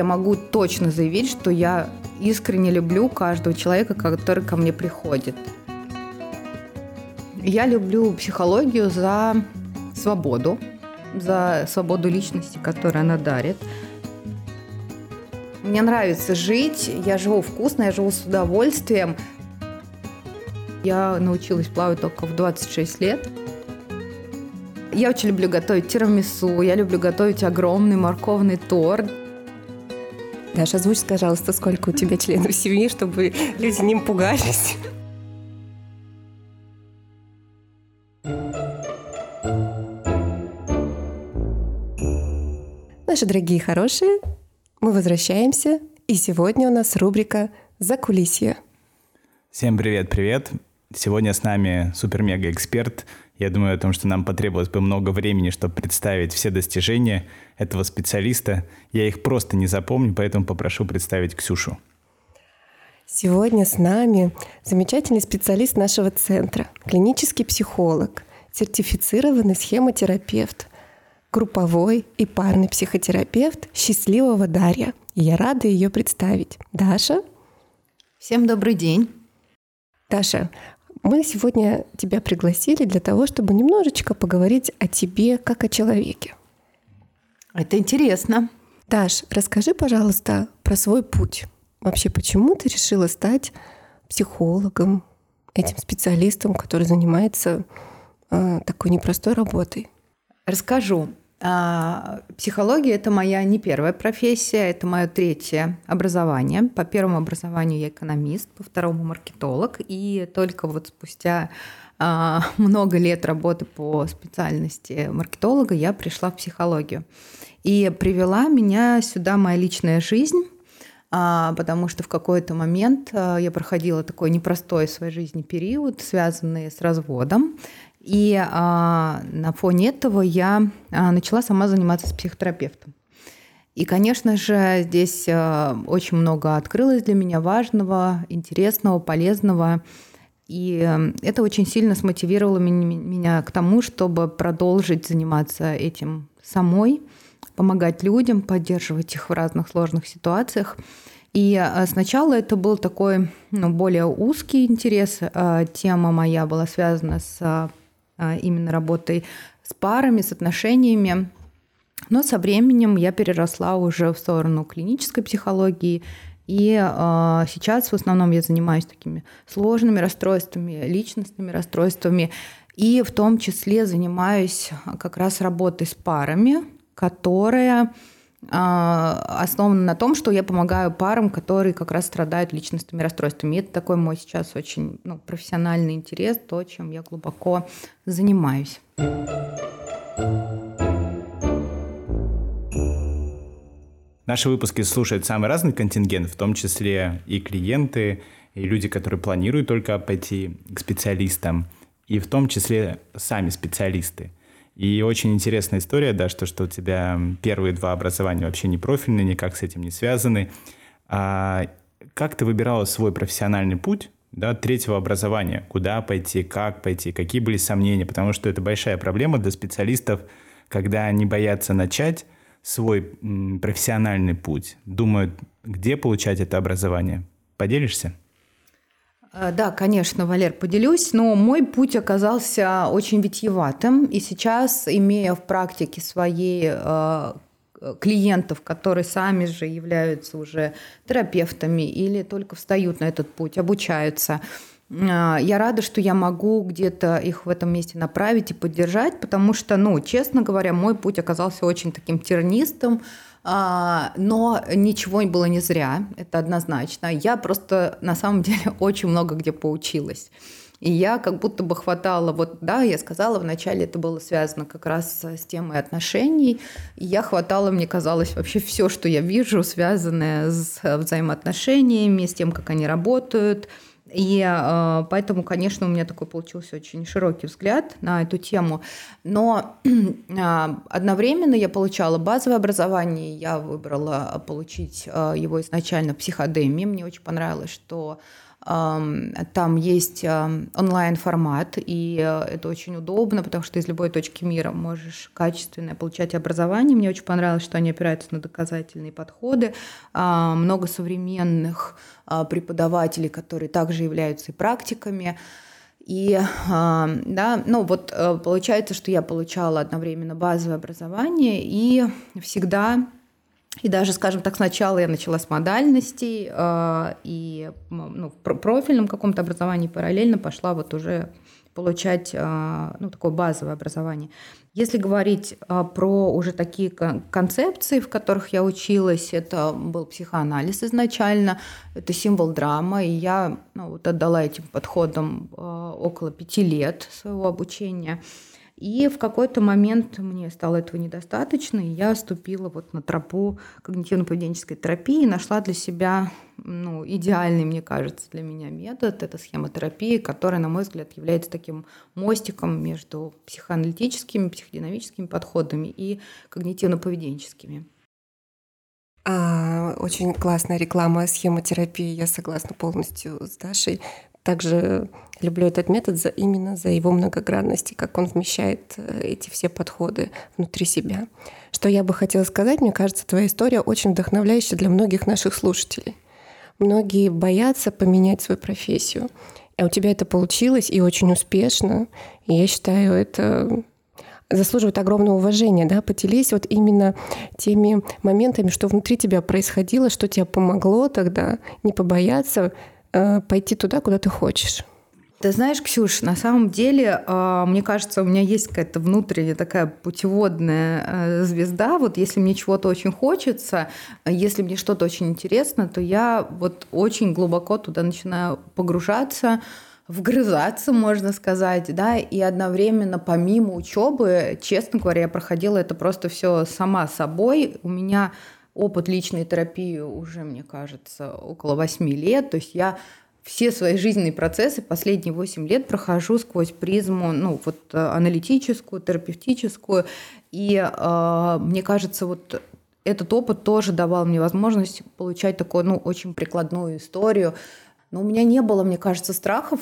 Я могу точно заявить, что я искренне люблю каждого человека, который ко мне приходит. Я люблю психологию за свободу, за свободу личности, которую она дарит. Мне нравится жить, я живу вкусно, я живу с удовольствием. Я научилась плавать только в 26 лет. Я очень люблю готовить тирамису, я люблю готовить огромный морковный торт. Даша, озвучь, пожалуйста, сколько у тебя членов семьи, чтобы люди не пугались. Наши дорогие хорошие, мы возвращаемся, и сегодня у нас рубрика «За кулисье». Всем привет-привет! Сегодня с нами супер-мега-эксперт. Я думаю о том, что нам потребовалось бы много времени, чтобы представить все достижения этого специалиста. Я их просто не запомню, поэтому попрошу представить Ксюшу. Сегодня с нами замечательный специалист нашего центра, клинический психолог, сертифицированный схемотерапевт, групповой и парный психотерапевт счастливого Дарья. И я рада ее представить. Даша? Всем добрый день. Даша, мы сегодня тебя пригласили для того, чтобы немножечко поговорить о тебе как о человеке. Это интересно. Даш, расскажи, пожалуйста, про свой путь. Вообще, почему ты решила стать психологом, этим специалистом, который занимается э, такой непростой работой? Расскажу. А, психология – это моя не первая профессия, это мое третье образование. По первому образованию я экономист, по второму – маркетолог. И только вот спустя а, много лет работы по специальности маркетолога я пришла в психологию. И привела меня сюда моя личная жизнь, а, потому что в какой-то момент я проходила такой непростой в своей жизни период, связанный с разводом. И а, на фоне этого я а, начала сама заниматься с психотерапевтом. И, конечно же, здесь а, очень много открылось для меня важного, интересного, полезного. И а, это очень сильно смотивировало меня, меня к тому, чтобы продолжить заниматься этим самой, помогать людям, поддерживать их в разных сложных ситуациях. И а, сначала это был такой ну, более узкий интерес. А, тема моя была связана с именно работой с парами, с отношениями. Но со временем я переросла уже в сторону клинической психологии, и э, сейчас в основном я занимаюсь такими сложными расстройствами, личностными расстройствами, и в том числе занимаюсь как раз работой с парами, которая а, основана на том, что я помогаю парам, которые как раз страдают личностными расстройствами. И это такой мой сейчас очень ну, профессиональный интерес, то, чем я глубоко занимаюсь. Наши выпуски слушают самый разный контингент, в том числе и клиенты, и люди, которые планируют только пойти к специалистам, и в том числе сами специалисты – и очень интересная история, да, что, что у тебя первые два образования вообще не профильные, никак с этим не связаны. А как ты выбирала свой профессиональный путь да, третьего образования? Куда пойти, как пойти, какие были сомнения? Потому что это большая проблема для специалистов, когда они боятся начать свой профессиональный путь, думают, где получать это образование. Поделишься? Э, да, конечно, Валер, поделюсь, но мой путь оказался очень витьеватым, и сейчас, имея в практике своей э, клиентов, которые сами же являются уже терапевтами или только встают на этот путь, обучаются, э, я рада, что я могу где-то их в этом месте направить и поддержать, потому что, ну, честно говоря, мой путь оказался очень таким тернистым, но ничего было не зря, это однозначно. Я просто на самом деле очень много где поучилась. И я как будто бы хватала, вот да, я сказала, вначале это было связано как раз с темой отношений. И я хватала, мне казалось, вообще все, что я вижу, связанное с взаимоотношениями, с тем, как они работают – и э, поэтому, конечно, у меня такой получился очень широкий взгляд на эту тему. Но э, одновременно я получала базовое образование, я выбрала получить э, его изначально в психодемии. Мне очень понравилось, что Там есть онлайн-формат, и э, это очень удобно, потому что из любой точки мира можешь качественное получать образование. Мне очень понравилось, что они опираются на доказательные подходы. Много современных а, преподавателей, которые также являются и практиками. И да, ну вот э, получается, что я получала одновременно базовое образование и всегда и даже, скажем так, сначала я начала с модальностей э, и ну, в профильном каком-то образовании параллельно пошла вот уже получать э, ну, такое базовое образование. Если говорить э, про уже такие концепции, в которых я училась, это был психоанализ изначально, это символ драма, и я ну, вот отдала этим подходам э, около пяти лет своего обучения. И в какой-то момент мне стало этого недостаточно, и я ступила вот на тропу когнитивно-поведенческой терапии и нашла для себя ну, идеальный, мне кажется, для меня метод. Это схемотерапия, которая, на мой взгляд, является таким мостиком между психоаналитическими, психодинамическими подходами и когнитивно-поведенческими. А, очень классная реклама схемотерапии, я согласна полностью с Дашей. Также люблю этот метод за, именно за его многогранность и как он вмещает э, эти все подходы внутри себя. Что я бы хотела сказать, мне кажется, твоя история очень вдохновляющая для многих наших слушателей. Многие боятся поменять свою профессию. А у тебя это получилось и очень успешно. И я считаю, это заслуживает огромного уважения, да, поделись вот именно теми моментами, что внутри тебя происходило, что тебе помогло тогда не побояться Э, пойти туда, куда ты хочешь. Ты знаешь, Ксюш, на самом деле, а, мне кажется, у меня есть какая-то внутренняя такая путеводная э, звезда. Вот если мне чего-то очень хочется, если мне что-то очень интересно, то я вот очень глубоко туда начинаю погружаться, вгрызаться, можно сказать, да, и одновременно помимо учебы, честно говоря, я проходила это просто все сама собой. У меня опыт личной терапии уже, мне кажется, около 8 лет. То есть я все свои жизненные процессы последние 8 лет прохожу сквозь призму, ну, вот э, аналитическую, терапевтическую. И э, мне кажется, вот этот опыт тоже давал мне возможность получать такую, ну, очень прикладную историю, но у меня не было, мне кажется, страхов.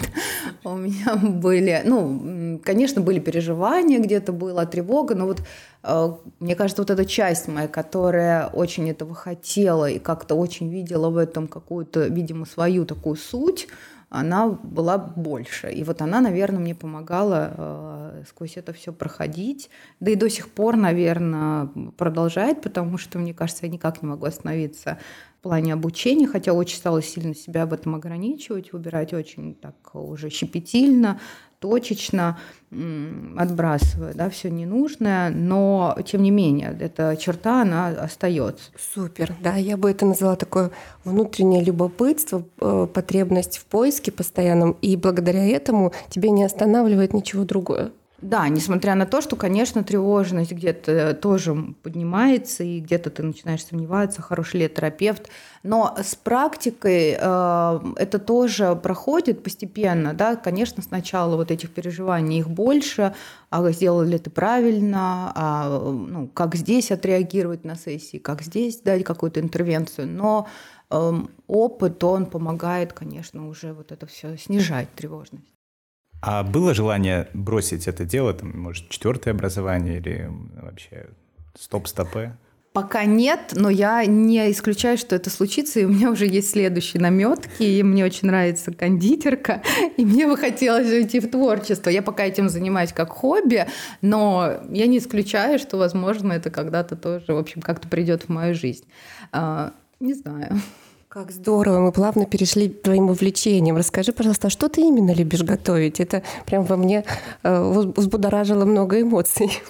у меня были, ну, конечно, были переживания, где-то была тревога, но вот э, мне кажется, вот эта часть моя, которая очень этого хотела и как-то очень видела в этом какую-то, видимо, свою такую суть, она была больше. И вот она, наверное, мне помогала э, сквозь это все проходить. Да и до сих пор, наверное, продолжает, потому что, мне кажется, я никак не могу остановиться в плане обучения, хотя очень стала сильно себя в этом ограничивать, выбирать очень так уже щепетильно, точечно, отбрасывая да, все ненужное, но тем не менее, эта черта, она остается. Супер, да, я бы это назвала такое внутреннее любопытство, э, потребность в поиске постоянном, и благодаря этому тебя не останавливает ничего другое. Да, несмотря на то, что, конечно, тревожность где-то тоже поднимается, и где-то ты начинаешь сомневаться, хороший ли терапевт. Но с практикой э, это тоже проходит постепенно. Да? Конечно, сначала вот этих переживаний их больше, а сделал ли ты правильно, а, ну, как здесь отреагировать на сессии, как здесь дать какую-то интервенцию. Но э, опыт, он помогает, конечно, уже вот это все снижать тревожность. А было желание бросить это дело, там, может, четвертое образование или вообще стоп-стопы? Пока нет, но я не исключаю, что это случится, и у меня уже есть следующие наметки, и мне очень нравится кондитерка, и мне бы хотелось уйти в творчество. Я пока этим занимаюсь как хобби, но я не исключаю, что, возможно, это когда-то тоже, в общем, как-то придет в мою жизнь. А, не знаю. Как здорово, мы плавно перешли к твоим увлечениям. Расскажи, пожалуйста, а что ты именно любишь готовить? Это прям во мне э, взбудоражило много эмоций.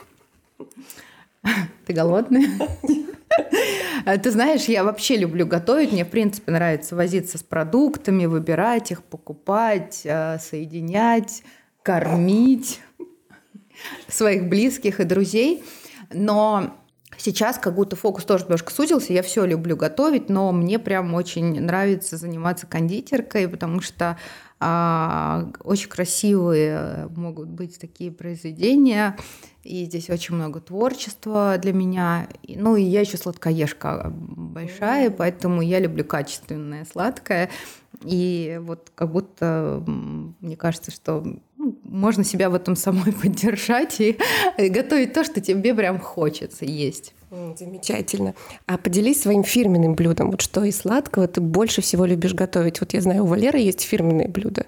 Ты голодный? Ты знаешь, я вообще люблю готовить. Мне, в принципе, нравится возиться с продуктами, выбирать их, покупать, э, соединять, кормить своих близких и друзей. Но Сейчас как будто фокус тоже немножко сузился. Я все люблю готовить, но мне прям очень нравится заниматься кондитеркой, потому что а, очень красивые могут быть такие произведения. И здесь очень много творчества для меня. Ну и я еще сладкоежка большая, поэтому я люблю качественное сладкое. И вот как будто мне кажется, что можно себя в этом самой поддержать и готовить то, что тебе прям хочется есть. Замечательно. А поделись своим фирменным блюдом. Вот что из сладкого ты больше всего любишь готовить? Вот я знаю, у Валеры есть фирменное блюдо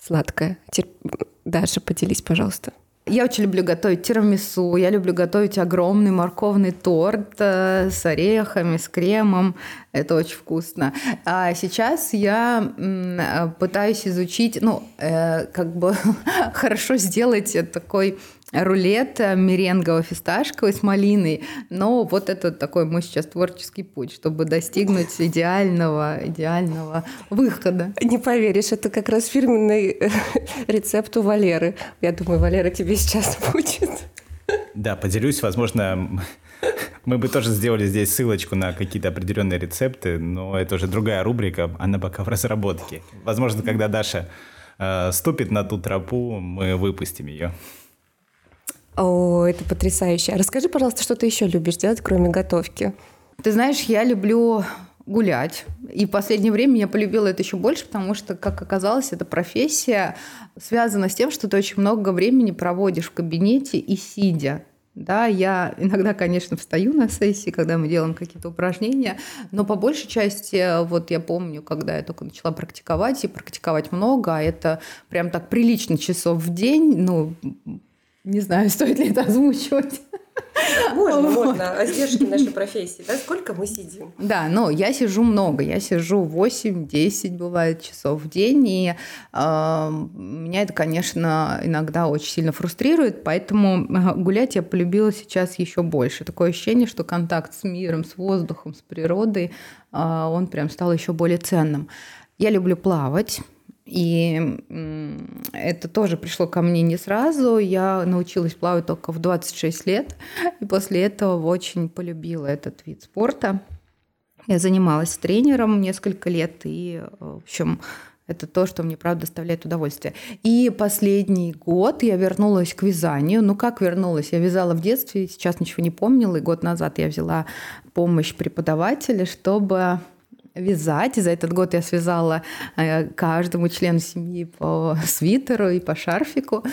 сладкое. Даша, поделись, пожалуйста. Я очень люблю готовить тирамису, я люблю готовить огромный морковный торт э, с орехами, с кремом. Это очень вкусно. А сейчас я э, пытаюсь изучить, ну, э, как бы хорошо сделать такой рулет э, меренгово-фисташковый с малиной. Но вот это такой мой сейчас творческий путь, чтобы достигнуть идеального, идеального выхода. Не поверишь, это как раз фирменный э, рецепт у Валеры. Я думаю, Валера тебе сейчас будет. Да, поделюсь, возможно, мы бы тоже сделали здесь ссылочку на какие-то определенные рецепты, но это уже другая рубрика, она пока в разработке. Возможно, когда Даша э, ступит на ту тропу, мы выпустим ее. О, это потрясающе. А расскажи, пожалуйста, что ты еще любишь делать, кроме готовки? Ты знаешь, я люблю гулять. И в последнее время я полюбила это еще больше, потому что, как оказалось, эта профессия связана с тем, что ты очень много времени проводишь в кабинете и сидя. Да, я иногда, конечно, встаю на сессии, когда мы делаем какие-то упражнения, но по большей части, вот я помню, когда я только начала практиковать, и практиковать много, а это прям так прилично часов в день, ну, не знаю, стоит ли это озвучивать. Можно, вот. можно. Издержки нашей профессии, да? Сколько мы сидим? Да, но я сижу много. Я сижу 8-10, бывает, часов в день. И э, меня это, конечно, иногда очень сильно фрустрирует. Поэтому э, гулять я полюбила сейчас еще больше. Такое ощущение, что контакт с миром, с воздухом, с природой, э, он прям стал еще более ценным. Я люблю плавать. И это тоже пришло ко мне не сразу. Я научилась плавать только в 26 лет. И после этого очень полюбила этот вид спорта. Я занималась тренером несколько лет. И, в общем, это то, что мне, правда, доставляет удовольствие. И последний год я вернулась к вязанию. Ну, как вернулась? Я вязала в детстве, сейчас ничего не помнила. И год назад я взяла помощь преподавателя, чтобы вязать. И за этот год я связала э, каждому члену семьи по свитеру и по шарфику.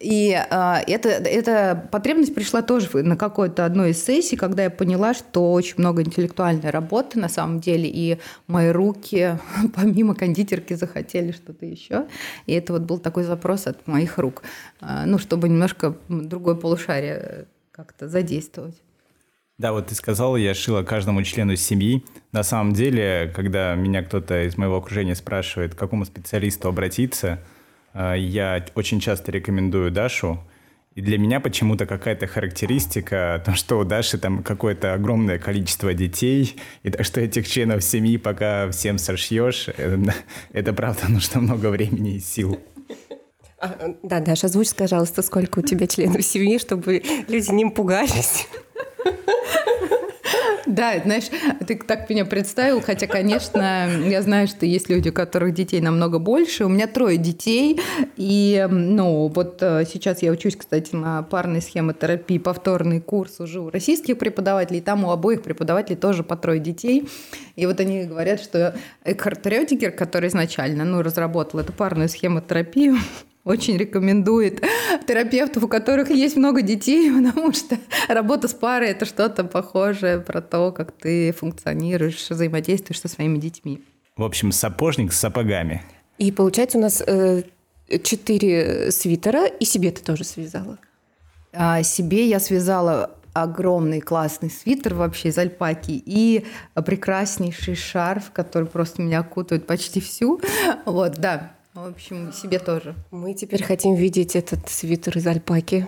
И э, это, эта потребность пришла тоже на какой-то одной из сессий, когда я поняла, что очень много интеллектуальной работы на самом деле, и мои руки, помимо кондитерки, захотели что-то еще. И это вот был такой запрос от моих рук, э, ну, чтобы немножко другое полушарие как-то задействовать. Да, вот ты сказал, я шила каждому члену семьи. На самом деле, когда меня кто-то из моего окружения спрашивает, к какому специалисту обратиться, э, я очень часто рекомендую Дашу. И для меня почему-то какая-то характеристика, то, что у Даши там какое-то огромное количество детей, и так что этих членов семьи пока всем сошьешь, это, это правда нужно много времени и сил. А, да, Даша, озвучь, пожалуйста, сколько у тебя членов семьи, чтобы люди не пугались. Да, знаешь, ты так меня представил, хотя, конечно, я знаю, что есть люди, у которых детей намного больше. У меня трое детей, и, ну, вот э, сейчас я учусь, кстати, на парной схемотерапии, повторный курс уже у российских преподавателей, там у обоих преподавателей тоже по трое детей. И вот они говорят, что Экхарт Рёдигер, который изначально, ну, разработал эту парную схемотерапию, очень рекомендует терапевтов, у которых есть много детей, потому что работа с парой – это что-то похожее про то, как ты функционируешь, взаимодействуешь со своими детьми. В общем, сапожник с сапогами. И получается у нас э, четыре свитера, и себе ты тоже связала? А, себе я связала огромный классный свитер вообще из альпаки и прекраснейший шарф, который просто меня окутывает почти всю. Вот, да, в общем, себе тоже. Мы теперь хотим видеть этот свитер из альпаки.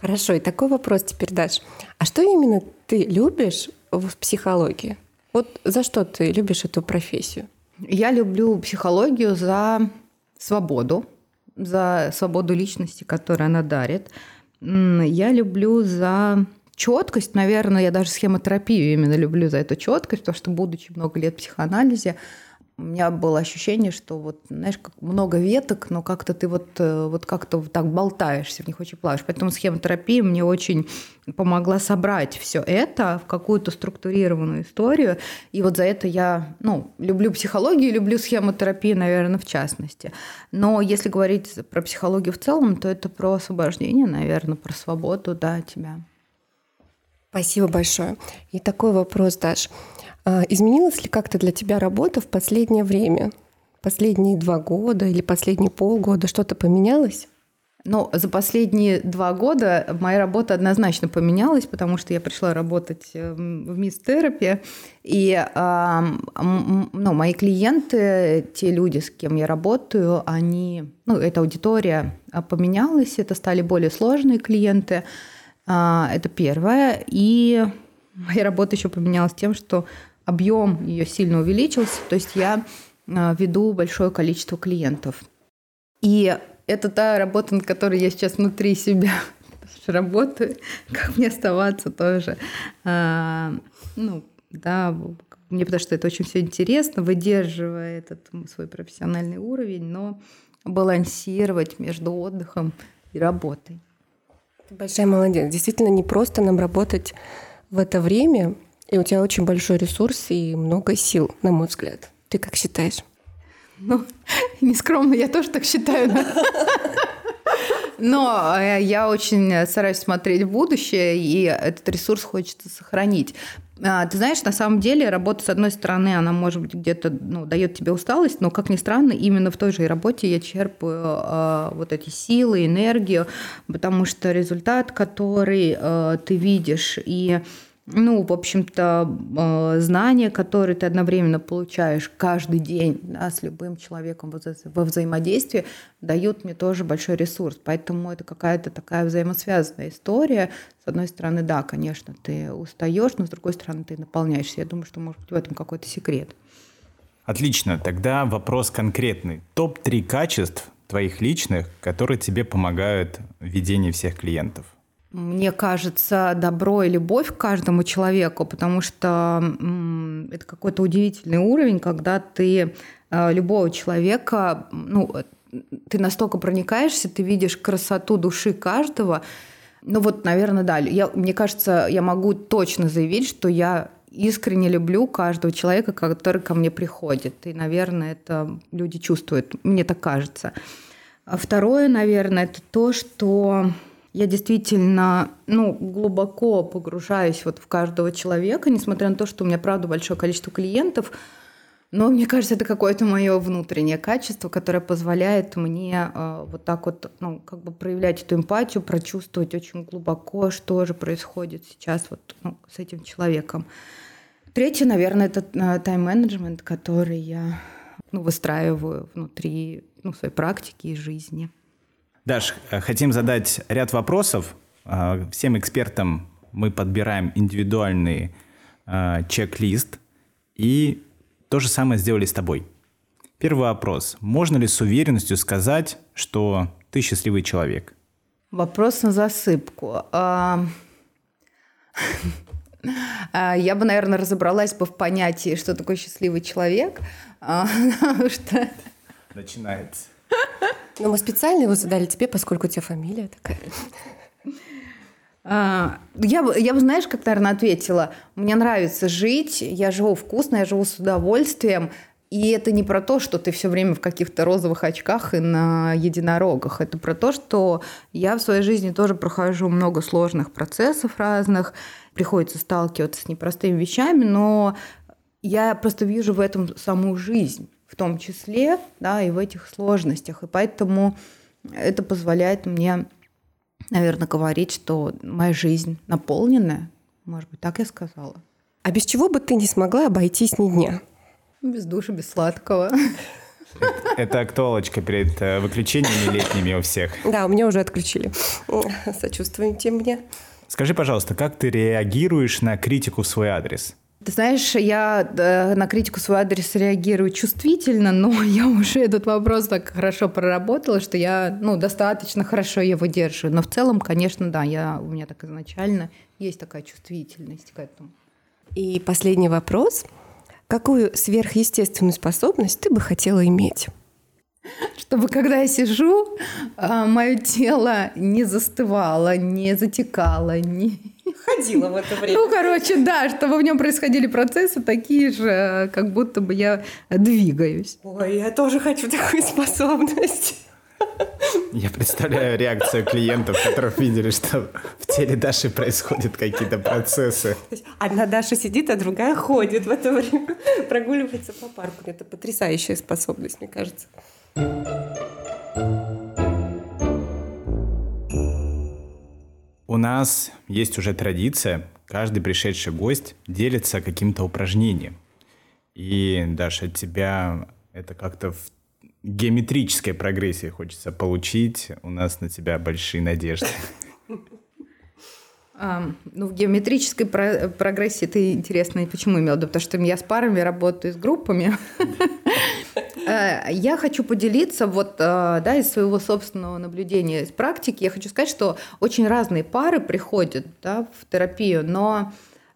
Хорошо, и такой вопрос теперь, Даш. А что именно ты любишь в психологии? Вот за что ты любишь эту профессию? Я люблю психологию за свободу, за свободу личности, которую она дарит. Я люблю за четкость, наверное, я даже схемотерапию именно люблю за эту четкость, потому что, будучи много лет в психоанализе, у меня было ощущение, что вот, знаешь, как много веток, но как-то ты вот, э, вот как-то так болтаешься, в них очень плаваешь. Поэтому схемотерапия мне очень помогла собрать все это в какую-то структурированную историю. И вот за это я ну, люблю психологию, люблю схемотерапию, наверное, в частности. Но если говорить про психологию в целом, то это про освобождение, наверное, про свободу, да, тебя. Спасибо большое. И такой вопрос, Даш. А изменилась ли как-то для тебя работа в последнее время? Последние два года или последние полгода что-то поменялось? Ну, за последние два года моя работа однозначно поменялась, потому что я пришла работать э, в мисс-терапии, и э, ну, мои клиенты, те люди, с кем я работаю, они, ну, эта аудитория а, поменялась, это стали более сложные клиенты, это первое, и моя работа еще поменялась тем, что объем ее сильно увеличился, то есть я а, веду большое количество клиентов. И это та работа, над которой я сейчас внутри себя работаю, как мне оставаться тоже. А, ну, да, мне потому что это очень все интересно, выдерживая этот свой профессиональный уровень, но балансировать между отдыхом и работой. Большая молодец. Действительно, не просто нам работать в это время, и у тебя очень большой ресурс и много сил, на мой взгляд. Ты как считаешь? Ну, нескромно, я тоже так считаю. Но э, я очень стараюсь смотреть в будущее, и этот ресурс хочется сохранить. А, ты знаешь, на самом деле работа, с одной стороны, она, может быть, где-то ну, дает тебе усталость, но, как ни странно, именно в той же работе я черпаю э, вот эти силы, энергию, потому что результат, который э, ты видишь, и ну, в общем-то, э, знания, которые ты одновременно получаешь каждый день да, с любым человеком во взаимодействии, дают мне тоже большой ресурс. Поэтому это какая-то такая взаимосвязанная история. С одной стороны, да, конечно, ты устаешь, но с другой стороны, ты наполняешься. Я думаю, что, может быть, в этом какой-то секрет. Отлично. Тогда вопрос конкретный. Топ-3 качеств твоих личных, которые тебе помогают в ведении всех клиентов – мне кажется, добро и любовь к каждому человеку, потому что это какой-то удивительный уровень, когда ты э, любого человека, ну, ты настолько проникаешься, ты видишь красоту души каждого. Ну вот, наверное, да. Я, мне кажется, я могу точно заявить, что я искренне люблю каждого человека, который ко мне приходит. И, наверное, это люди чувствуют. Мне так кажется. А второе, наверное, это то, что я действительно ну, глубоко погружаюсь вот в каждого человека, несмотря на то, что у меня, правда, большое количество клиентов, но мне кажется, это какое-то мое внутреннее качество, которое позволяет мне э, вот так вот, ну, как бы проявлять эту эмпатию, прочувствовать очень глубоко, что же происходит сейчас вот ну, с этим человеком. Третье, наверное, это э, тайм-менеджмент, который я ну, выстраиваю внутри ну, своей практики и жизни. Даш, э, хотим задать ряд вопросов. Э, всем экспертам мы подбираем индивидуальный э, чек-лист и то же самое сделали с тобой. Первый вопрос. Можно ли с уверенностью сказать, что ты счастливый человек? Вопрос на засыпку. А, а, я бы, наверное, разобралась бы в понятии, что такое счастливый человек. А, Начинается. Но мы специально его задали тебе, поскольку у тебя фамилия такая. А, я я бы, знаешь, как, наверное, ответила. Мне нравится жить, я живу вкусно, я живу с удовольствием. И это не про то, что ты все время в каких-то розовых очках и на единорогах. Это про то, что я в своей жизни тоже прохожу много сложных процессов разных. Приходится сталкиваться с непростыми вещами, но я просто вижу в этом саму жизнь в том числе, да, и в этих сложностях. И поэтому это позволяет мне, наверное, говорить, что моя жизнь наполненная. Может быть, так я сказала. А без чего бы ты не смогла обойтись ни дня? Без души, без сладкого. Это актуалочка перед э, выключениями летними у всех. Да, у меня уже отключили. Сочувствуйте мне. Скажи, пожалуйста, как ты реагируешь на критику в свой адрес? Ты знаешь, я на критику свой адрес реагирую чувствительно, но я уже этот вопрос так хорошо проработала, что я ну, достаточно хорошо его держу. Но в целом, конечно, да, я, у меня так изначально есть такая чувствительность к этому. И последний вопрос. какую сверхъестественную способность ты бы хотела иметь? Чтобы когда я сижу, а, мое тело не застывало, не затекало, не... Ходила в это время. Ну, короче, да, чтобы в нем происходили процессы такие же, как будто бы я двигаюсь. Ой, я тоже хочу такую способность. Я представляю реакцию клиентов, которых видели, что в теле Даши происходят какие-то процессы. Одна Даша сидит, а другая ходит в это время, прогуливается по парку. Это потрясающая способность, мне кажется. У нас есть уже традиция, каждый пришедший гость делится каким-то упражнением. И, Даша, от тебя это как-то в геометрической прогрессии хочется получить. У нас на тебя большие надежды. Ну, в геометрической про- прогрессии ты интересно, почему имел виду? Потому что я с парами работаю, с группами. Э, я хочу поделиться вот, э, да, из своего собственного наблюдения, из практики. Я хочу сказать, что очень разные пары приходят да, в терапию, но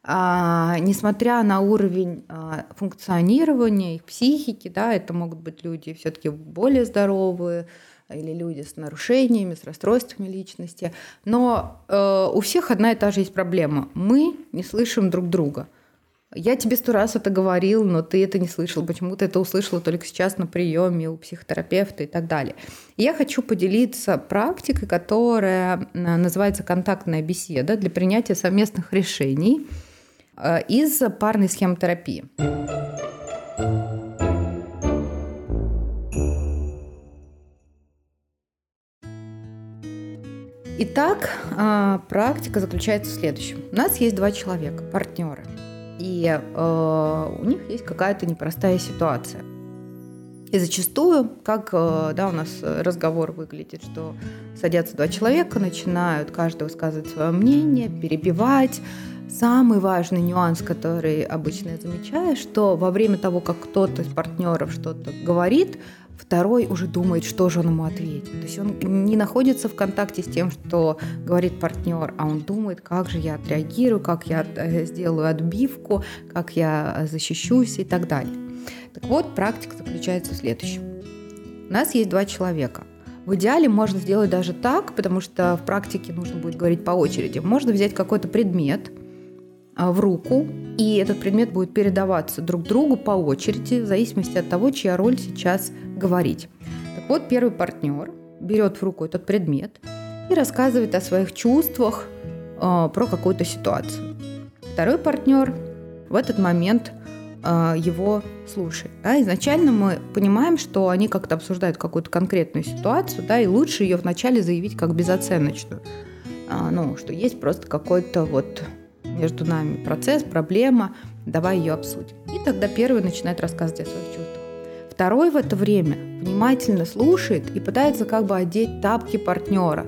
а, несмотря на уровень а, функционирования их психики, да, это могут быть люди все-таки более здоровые или люди с нарушениями, с расстройствами личности, но э, у всех одна и та же есть проблема. Мы не слышим друг друга. Я тебе сто раз это говорил, но ты это не слышал. Почему ты это услышала только сейчас на приеме у психотерапевта и так далее. Я хочу поделиться практикой, которая называется контактная беседа для принятия совместных решений – Э, из парной схемотерапии. Итак, э, практика заключается в следующем. У нас есть два человека, партнеры, и э, у них есть какая-то непростая ситуация. И зачастую, как да, у нас разговор выглядит, что садятся два человека, начинают каждый высказывать свое мнение, перебивать, Самый важный нюанс, который обычно я замечаю, что во время того, как кто-то из партнеров что-то говорит, второй уже думает, что же он ему ответит. То есть он не находится в контакте с тем, что говорит партнер, а он думает, как же я отреагирую, как я э, сделаю отбивку, как я защищусь и так далее. Так вот, практика заключается в следующем. У нас есть два человека. В идеале можно сделать даже так, потому что в практике нужно будет говорить по очереди. Можно взять какой-то предмет – в руку, и этот предмет будет передаваться друг другу по очереди, в зависимости от того, чья роль сейчас говорить. Так вот, первый партнер берет в руку этот предмет и рассказывает о своих чувствах э, про какую-то ситуацию. Второй партнер в этот момент э, его слушает. Да? Изначально мы понимаем, что они как-то обсуждают какую-то конкретную ситуацию, да, и лучше ее вначале заявить как безоценочную. А, ну, что есть просто какой-то вот между нами процесс, проблема, давай ее обсудим. И тогда первый начинает рассказывать о своих чувствах. Второй в это время внимательно слушает и пытается как бы одеть тапки партнера.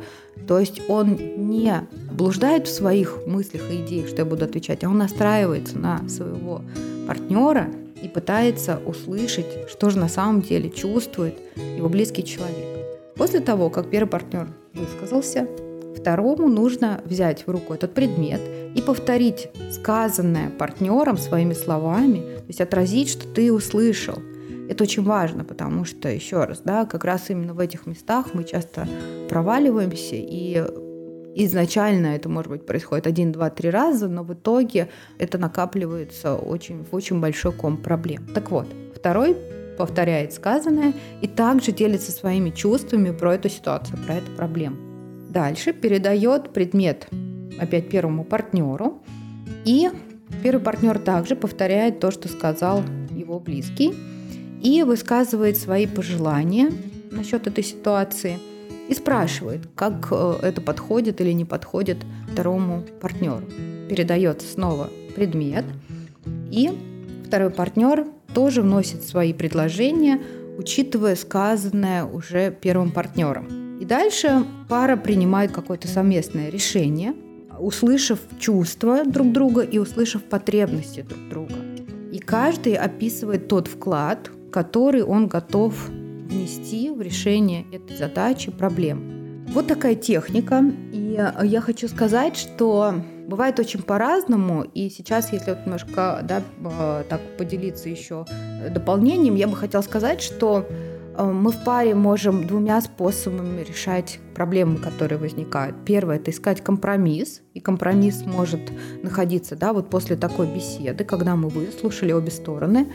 То есть он не блуждает в своих мыслях и идеях, что я буду отвечать, а он настраивается на своего партнера и пытается услышать, что же на самом деле чувствует его близкий человек. После того, как первый партнер высказался, второму нужно взять в руку этот предмет и повторить сказанное партнером своими словами, то есть отразить, что ты услышал. Это очень важно, потому что, еще раз, да, как раз именно в этих местах мы часто проваливаемся, и изначально это, может быть, происходит один, два, три раза, но в итоге это накапливается очень, в очень большой ком проблем. Так вот, второй повторяет сказанное и также делится своими чувствами про эту ситуацию, про эту проблему. Дальше передает предмет опять первому партнеру. И первый партнер также повторяет то, что сказал его близкий, и высказывает свои пожелания насчет этой ситуации и спрашивает, как э, это подходит или не подходит второму партнеру. Передается снова предмет, и второй партнер тоже вносит свои предложения, учитывая сказанное уже первым партнером. И дальше пара принимает какое-то совместное решение – услышав чувства друг друга и услышав потребности друг друга. И каждый описывает тот вклад, который он готов внести в решение этой задачи, проблем. Вот такая техника. И я хочу сказать, что бывает очень по-разному. И сейчас, если вот немножко да, э, так поделиться еще дополнением, я бы хотела сказать, что мы в паре можем двумя способами решать проблемы, которые возникают. Первое – это искать компромисс, и компромисс может находиться да, вот после такой беседы, когда мы выслушали обе стороны.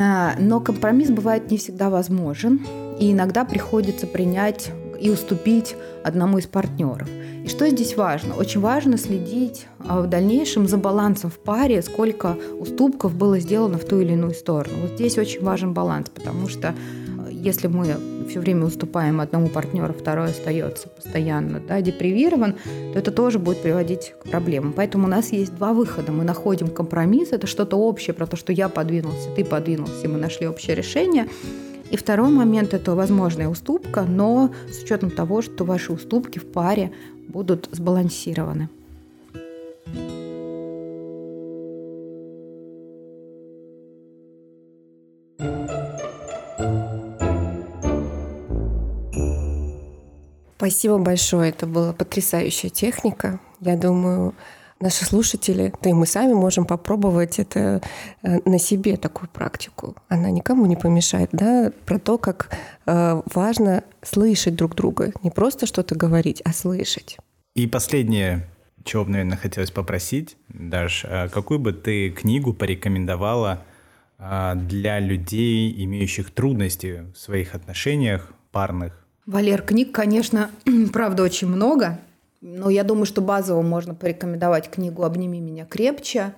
А, но компромисс бывает не всегда возможен, и иногда приходится принять и уступить одному из партнеров. И что здесь важно? Очень важно следить а, в дальнейшем за балансом в паре, сколько уступков было сделано в ту или иную сторону. Вот здесь очень важен баланс, потому что если мы все время уступаем одному партнеру, второй остается постоянно да, депривирован, то это тоже будет приводить к проблемам. Поэтому у нас есть два выхода. Мы находим компромисс, это что-то общее про то, что я подвинулся, ты подвинулся, и мы нашли общее решение. И второй момент – это возможная уступка, но с учетом того, что ваши уступки в паре будут сбалансированы. Спасибо большое. Это была потрясающая техника. Я думаю, наши слушатели, да и мы сами можем попробовать это э, на себе, такую практику. Она никому не помешает, да, про то, как э, важно слышать друг друга. Не просто что-то говорить, а слышать. И последнее, чего бы, наверное, хотелось попросить, Даш, а какую бы ты книгу порекомендовала а, для людей, имеющих трудности в своих отношениях парных? Валер, книг, конечно, правда, очень много. Но я думаю, что базово можно порекомендовать книгу «Обними меня крепче».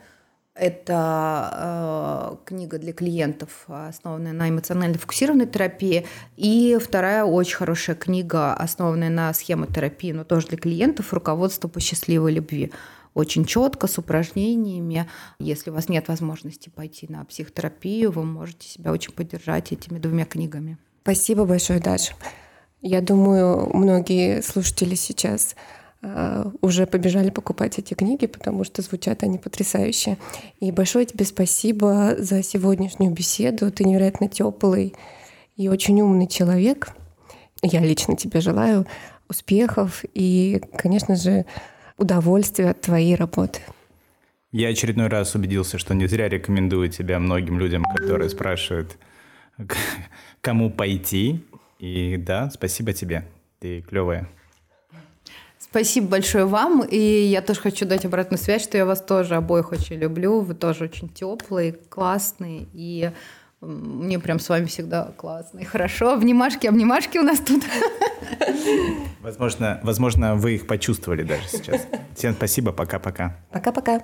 Это э, книга для клиентов, основанная на эмоционально фокусированной терапии. И вторая очень хорошая книга, основанная на схемотерапии, но тоже для клиентов «Руководство по счастливой любви». Очень четко, с упражнениями. Если у вас нет возможности пойти на психотерапию, вы можете себя очень поддержать этими двумя книгами. Спасибо большое, Даша. Я думаю, многие слушатели сейчас Э, уже побежали покупать эти книги, потому что звучат они потрясающе. И большое тебе спасибо за сегодняшнюю беседу. Ты невероятно теплый и очень умный человек. Я лично тебе желаю успехов и, конечно же, удовольствия от твоей работы. Я очередной раз убедился, что не зря рекомендую тебя многим людям, которые спрашивают, кому пойти. И да, спасибо тебе. Ты клевая. Спасибо большое вам. И я тоже хочу дать обратную связь, что я вас тоже обоих очень люблю. Вы тоже очень теплые, классные. И мне прям с вами всегда классно и хорошо. Обнимашки, обнимашки у нас тут. Возможно, возможно, вы их почувствовали даже сейчас. Всем спасибо. Пока-пока. Пока-пока.